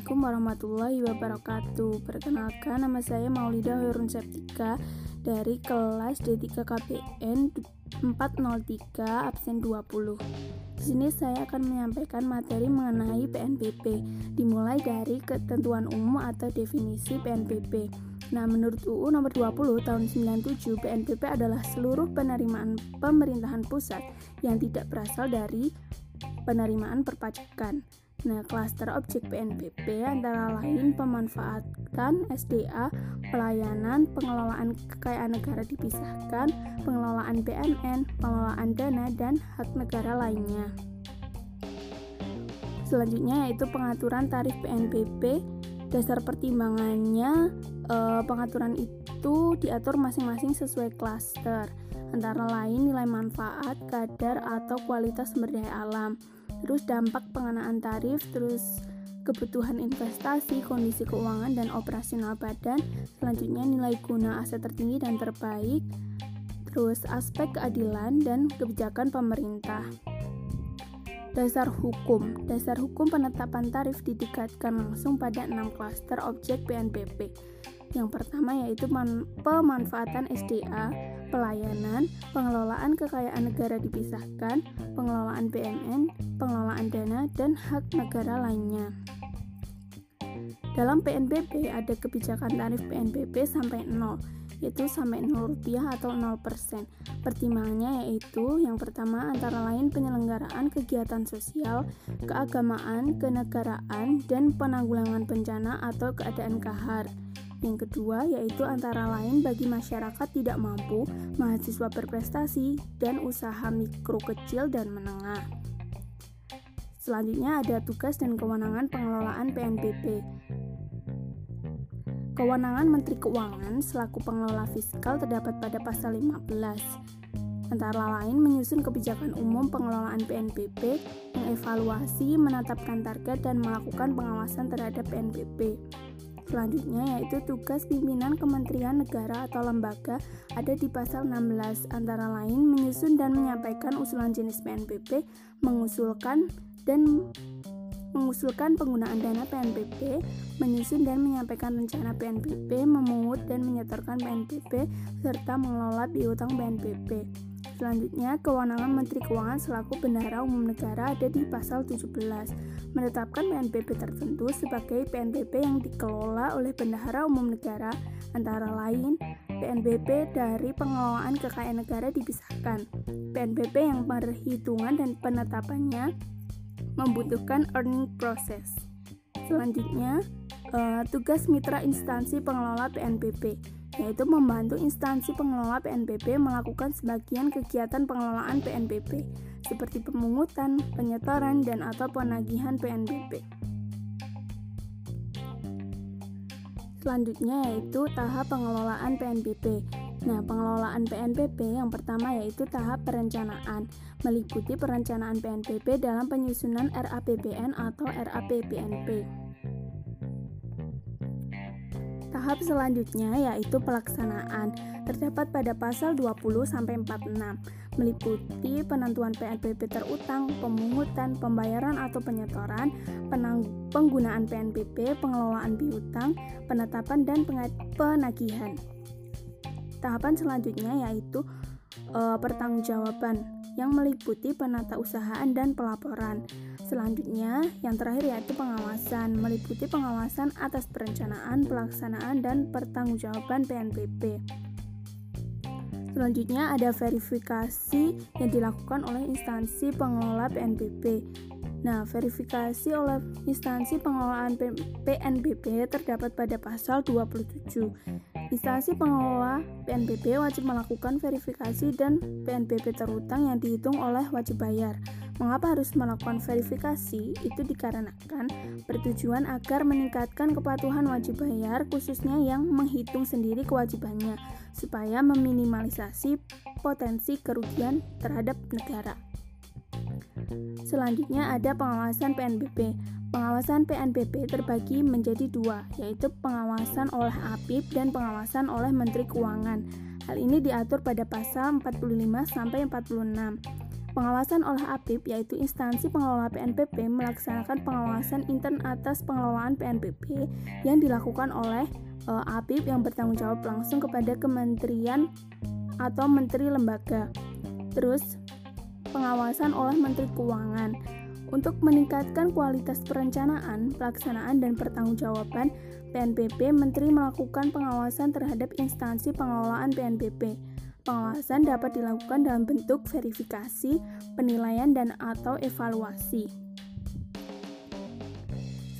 Assalamualaikum warahmatullahi wabarakatuh. Perkenalkan nama saya Maulida Hoirun Septika Dari kelas D3 KPN 403 absen 20 Di sini saya akan menyampaikan materi mengenai PNBP Dimulai dari ketentuan umum atau definisi PNBP Nah, menurut UU nomor 20 tahun 97, PNBP adalah seluruh penerimaan pemerintahan pusat yang tidak berasal dari penerimaan perpajakan. Nah, klaster objek PNBP antara lain pemanfaatan SDA, pelayanan, pengelolaan kekayaan negara dipisahkan, pengelolaan BNN, pengelolaan dana, dan hak negara lainnya. Selanjutnya yaitu pengaturan tarif PNBP. Dasar pertimbangannya eh, pengaturan itu diatur masing-masing sesuai klaster, antara lain nilai manfaat, kadar atau kualitas sumber daya alam terus dampak pengenaan tarif, terus kebutuhan investasi, kondisi keuangan dan operasional badan, selanjutnya nilai guna aset tertinggi dan terbaik, terus aspek keadilan dan kebijakan pemerintah. Dasar hukum Dasar hukum penetapan tarif ditingkatkan langsung pada enam klaster objek PNBP. Yang pertama yaitu pemanfaatan SDA, pelayanan, pengelolaan kekayaan negara dipisahkan, pengelolaan BNN, pengelolaan dana, dan hak negara lainnya. Dalam PNBP ada kebijakan tarif PNBP sampai 0, yaitu sampai 0 rupiah atau 0%. Pertimbangannya yaitu yang pertama antara lain penyelenggaraan kegiatan sosial, keagamaan, kenegaraan, dan penanggulangan bencana atau keadaan kahar. Yang kedua yaitu antara lain bagi masyarakat tidak mampu, mahasiswa berprestasi, dan usaha mikro kecil dan menengah. Selanjutnya ada tugas dan kewenangan pengelolaan PNBP. Kewenangan Menteri Keuangan selaku pengelola fiskal terdapat pada pasal 15 antara lain menyusun kebijakan umum pengelolaan PNBP, mengevaluasi, menetapkan target, dan melakukan pengawasan terhadap PNBP. Selanjutnya yaitu tugas pimpinan kementerian negara atau lembaga ada di pasal 16 antara lain menyusun dan menyampaikan usulan jenis PNBP, mengusulkan dan mengusulkan penggunaan dana PNBP, menyusun dan menyampaikan rencana PNBP, memungut dan menyetorkan PNBP, serta mengelola piutang PNBP. Selanjutnya, kewenangan Menteri Keuangan selaku Bendahara Umum Negara ada di pasal 17, menetapkan PNBP tertentu sebagai PNBP yang dikelola oleh Bendahara Umum Negara, antara lain PNBP dari pengelolaan kekayaan negara dipisahkan. PNBP yang perhitungan dan penetapannya membutuhkan earning process. Selanjutnya, uh, tugas mitra instansi pengelola PNBP yaitu membantu instansi pengelola PNBP melakukan sebagian kegiatan pengelolaan PNBP seperti pemungutan, penyetoran, dan atau penagihan PNBP. Selanjutnya yaitu tahap pengelolaan PNBP. Nah, pengelolaan PNBP yang pertama yaitu tahap perencanaan, meliputi perencanaan PNBP dalam penyusunan RAPBN atau RAPBNP. Tahap selanjutnya yaitu pelaksanaan, terdapat pada pasal 20 sampai 46, meliputi penentuan PNBP terutang, pemungutan, pembayaran atau penyetoran, penggunaan PNBP, pengelolaan piutang, penetapan dan penagihan. Tahapan selanjutnya yaitu e, pertanggungjawaban yang meliputi penata usahaan dan pelaporan. Selanjutnya, yang terakhir yaitu pengawasan, meliputi pengawasan atas perencanaan, pelaksanaan, dan pertanggungjawaban PNBP. Selanjutnya ada verifikasi yang dilakukan oleh instansi pengelola PNBP. Nah, verifikasi oleh instansi pengelolaan PNBP terdapat pada pasal 27. Instansi pengelola PNBP wajib melakukan verifikasi dan PNBP terutang yang dihitung oleh wajib bayar. Mengapa harus melakukan verifikasi? Itu dikarenakan bertujuan agar meningkatkan kepatuhan wajib bayar, khususnya yang menghitung sendiri kewajibannya, supaya meminimalisasi potensi kerugian terhadap negara. Selanjutnya ada pengawasan PNBP. Pengawasan PNBP terbagi menjadi dua, yaitu pengawasan oleh APIP dan pengawasan oleh Menteri Keuangan. Hal ini diatur pada pasal 45 sampai 46. Pengawasan oleh APIP yaitu instansi pengelola PNPP melaksanakan pengawasan intern atas pengelolaan PNPP yang dilakukan oleh uh, APIP yang bertanggung jawab langsung kepada kementerian atau menteri lembaga. Terus pengawasan oleh Menteri Keuangan untuk meningkatkan kualitas perencanaan, pelaksanaan dan pertanggungjawaban PNPP, Menteri melakukan pengawasan terhadap instansi pengelolaan PNPP Pengawasan dapat dilakukan dalam bentuk verifikasi, penilaian, dan atau evaluasi.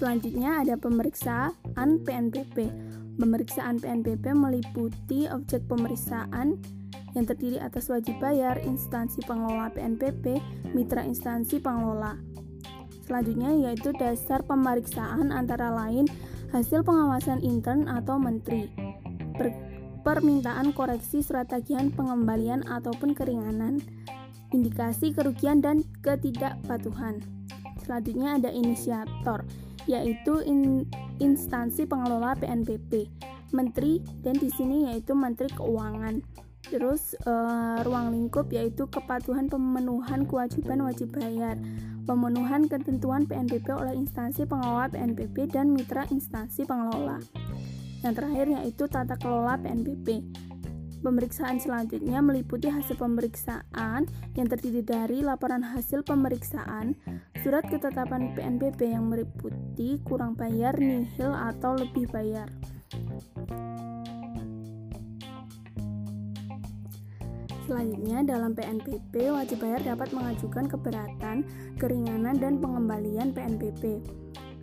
Selanjutnya ada pemeriksaan PNPP. Pemeriksaan PNPP meliputi objek pemeriksaan yang terdiri atas wajib bayar, instansi pengelola PNPP, mitra instansi pengelola. Selanjutnya yaitu dasar pemeriksaan antara lain hasil pengawasan intern atau menteri. Per permintaan koreksi surat tagihan pengembalian ataupun keringanan, indikasi kerugian dan ketidakpatuhan. Selanjutnya ada inisiator, yaitu in, instansi pengelola PNBP, menteri dan di sini yaitu Menteri Keuangan. Terus uh, ruang lingkup yaitu kepatuhan pemenuhan kewajiban wajib bayar, pemenuhan ketentuan PNBP oleh instansi pengelola PNBP dan mitra instansi pengelola. Yang terakhir yaitu tata kelola PNBP. Pemeriksaan selanjutnya meliputi hasil pemeriksaan yang terdiri dari laporan hasil pemeriksaan, surat ketetapan PNBP yang meliputi kurang bayar, nihil, atau lebih bayar. Selanjutnya, dalam PNBP, wajib bayar dapat mengajukan keberatan, keringanan, dan pengembalian PNBP.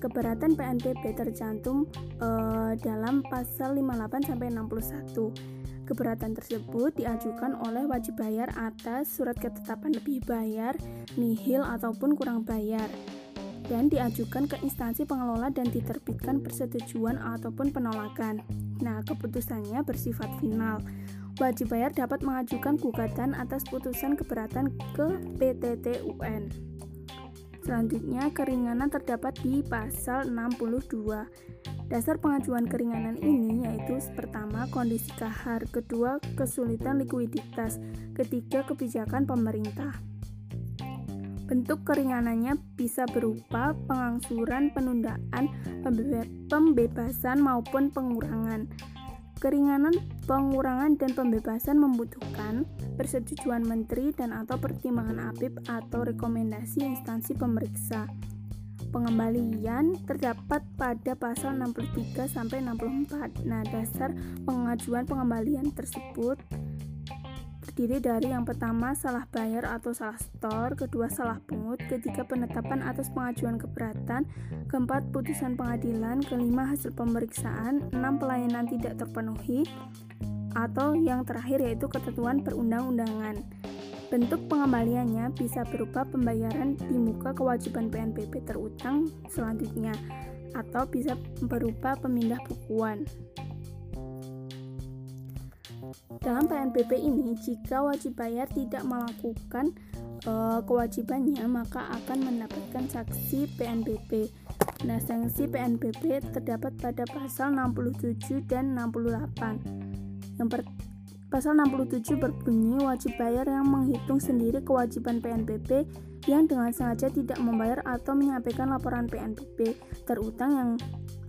Keberatan PNBP tercantum uh, dalam pasal 58 sampai 61. Keberatan tersebut diajukan oleh wajib bayar atas surat ketetapan lebih bayar, nihil ataupun kurang bayar dan diajukan ke instansi pengelola dan diterbitkan persetujuan ataupun penolakan. Nah, keputusannya bersifat final. Wajib bayar dapat mengajukan gugatan atas putusan keberatan ke PTT UN. Selanjutnya, keringanan terdapat di pasal 62. Dasar pengajuan keringanan ini yaitu pertama kondisi kahar, kedua kesulitan likuiditas, ketiga kebijakan pemerintah. Bentuk keringanannya bisa berupa pengangsuran, penundaan, pembebasan maupun pengurangan. Keringanan, pengurangan, dan pembebasan membutuhkan persetujuan menteri dan atau pertimbangan APIP atau rekomendasi instansi pemeriksa. Pengembalian terdapat pada pasal 63 sampai 64. Nah, dasar pengajuan pengembalian tersebut terdiri dari yang pertama salah bayar atau salah store, kedua salah pungut, ketiga penetapan atas pengajuan keberatan, keempat putusan pengadilan, kelima hasil pemeriksaan, enam pelayanan tidak terpenuhi, atau yang terakhir yaitu ketentuan perundang-undangan. Bentuk pengembaliannya bisa berupa pembayaran di muka kewajiban PNBP terutang selanjutnya atau bisa berupa pemindah bukuan. Dalam PNBP ini, jika wajib bayar tidak melakukan uh, kewajibannya, maka akan mendapatkan sanksi PNBP. Nah, sanksi PNBP terdapat pada pasal 67 dan 68. Yang per Pasal 67 berbunyi wajib bayar yang menghitung sendiri kewajiban PNBP yang dengan sengaja tidak membayar atau menyampaikan laporan PNBP terutang yang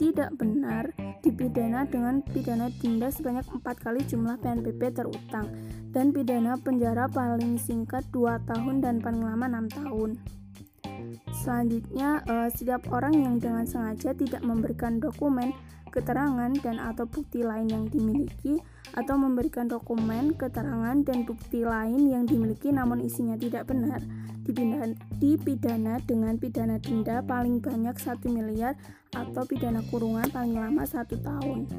tidak benar dipidana dengan pidana denda sebanyak 4 kali jumlah PNBP terutang dan pidana penjara paling singkat 2 tahun dan paling lama 6 tahun. Selanjutnya, uh, setiap orang yang dengan sengaja tidak memberikan dokumen, keterangan dan atau bukti lain yang dimiliki atau memberikan dokumen, keterangan dan bukti lain yang dimiliki namun isinya tidak benar dipidana, dengan pidana denda paling banyak 1 miliar atau pidana kurungan paling lama satu tahun.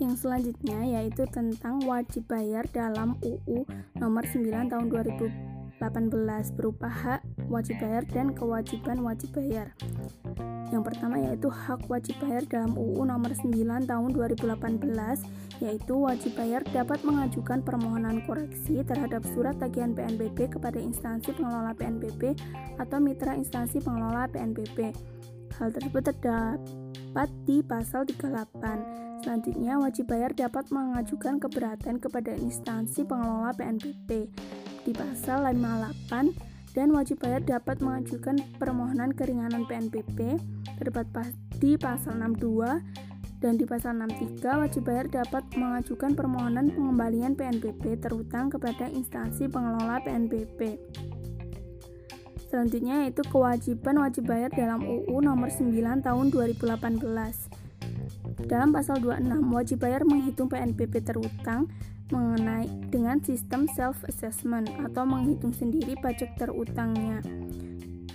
Yang selanjutnya yaitu tentang wajib bayar dalam UU nomor 9 tahun 2018 berupa hak wajib bayar dan kewajiban wajib bayar. Yang pertama yaitu hak wajib bayar dalam UU nomor 9 tahun 2018 yaitu wajib bayar dapat mengajukan permohonan koreksi terhadap surat tagihan PNBP kepada instansi pengelola PNBP atau mitra instansi pengelola PNBP. Hal tersebut terdapat di pasal 38. Selanjutnya, wajib bayar dapat mengajukan keberatan kepada instansi pengelola PNBP di pasal 58 dan wajib bayar dapat mengajukan permohonan keringanan PNBP terdapat di pasal 62 dan di pasal 63 wajib bayar dapat mengajukan permohonan pengembalian PNBP terutang kepada instansi pengelola PNBP. Selanjutnya yaitu kewajiban wajib bayar dalam UU nomor 9 tahun 2018. Dalam pasal 26, wajib bayar menghitung PNBP terutang mengenai dengan sistem self assessment atau menghitung sendiri pajak terutangnya.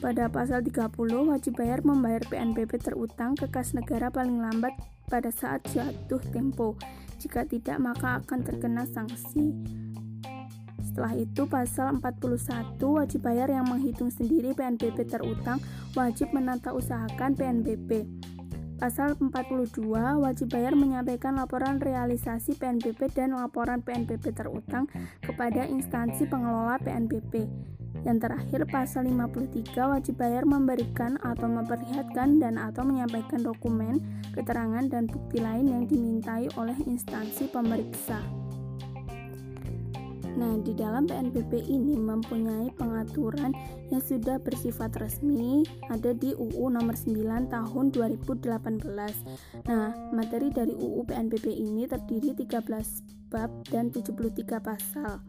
Pada pasal 30, wajib bayar membayar PNBP terutang ke kas negara paling lambat pada saat jatuh tempo. Jika tidak, maka akan terkena sanksi. Setelah itu, pasal 41 wajib bayar yang menghitung sendiri PNBP terutang wajib menata usahakan PNBP. Pasal 42 wajib bayar menyampaikan laporan realisasi PNBP dan laporan PNBP terutang kepada instansi pengelola PNBP. Yang terakhir, pasal 53 wajib bayar memberikan atau memperlihatkan dan atau menyampaikan dokumen, keterangan, dan bukti lain yang dimintai oleh instansi pemeriksa. Nah, di dalam PNBP ini mempunyai pengaturan yang sudah bersifat resmi ada di UU nomor 9 tahun 2018. Nah, materi dari UU PNBP ini terdiri 13 bab dan 73 pasal.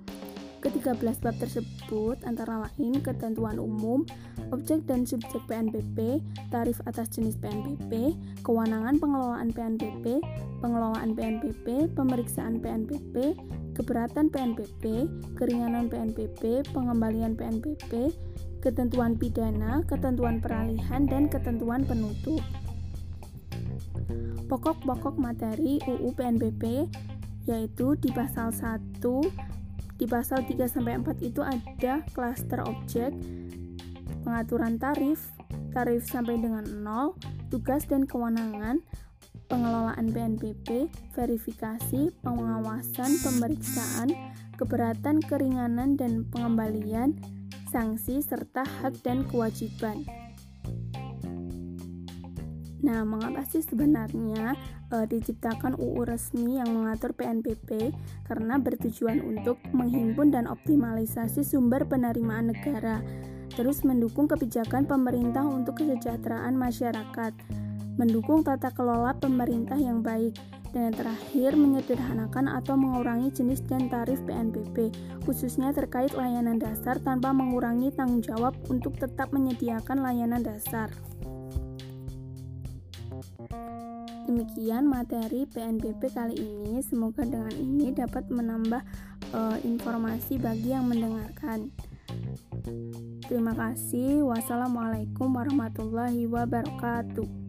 Ketiga belas bab tersebut antara lain ketentuan umum, objek dan subjek PNBP, tarif atas jenis PNBP, kewenangan pengelolaan PNBP, pengelolaan PNBP, pemeriksaan PNBP, keberatan PNBP, keringanan PNBP, pengembalian PNBP, ketentuan pidana, ketentuan peralihan, dan ketentuan penutup. Pokok-pokok materi UU PNBP yaitu di pasal 1 di pasal 3 sampai 4 itu ada klaster objek, pengaturan tarif, tarif sampai dengan 0, tugas dan kewenangan, pengelolaan BNPB, verifikasi, pengawasan, pemeriksaan, keberatan, keringanan dan pengembalian, sanksi serta hak dan kewajiban. Nah, mengapa sih sebenarnya e, diciptakan UU resmi yang mengatur PNBP? Karena bertujuan untuk menghimpun dan optimalisasi sumber penerimaan negara, terus mendukung kebijakan pemerintah untuk kesejahteraan masyarakat, mendukung tata kelola pemerintah yang baik, dan yang terakhir menyederhanakan atau mengurangi jenis dan tarif PNBP, khususnya terkait layanan dasar tanpa mengurangi tanggung jawab untuk tetap menyediakan layanan dasar. Demikian materi PNBP kali ini. Semoga dengan ini dapat menambah uh, informasi bagi yang mendengarkan. Terima kasih. Wassalamualaikum warahmatullahi wabarakatuh.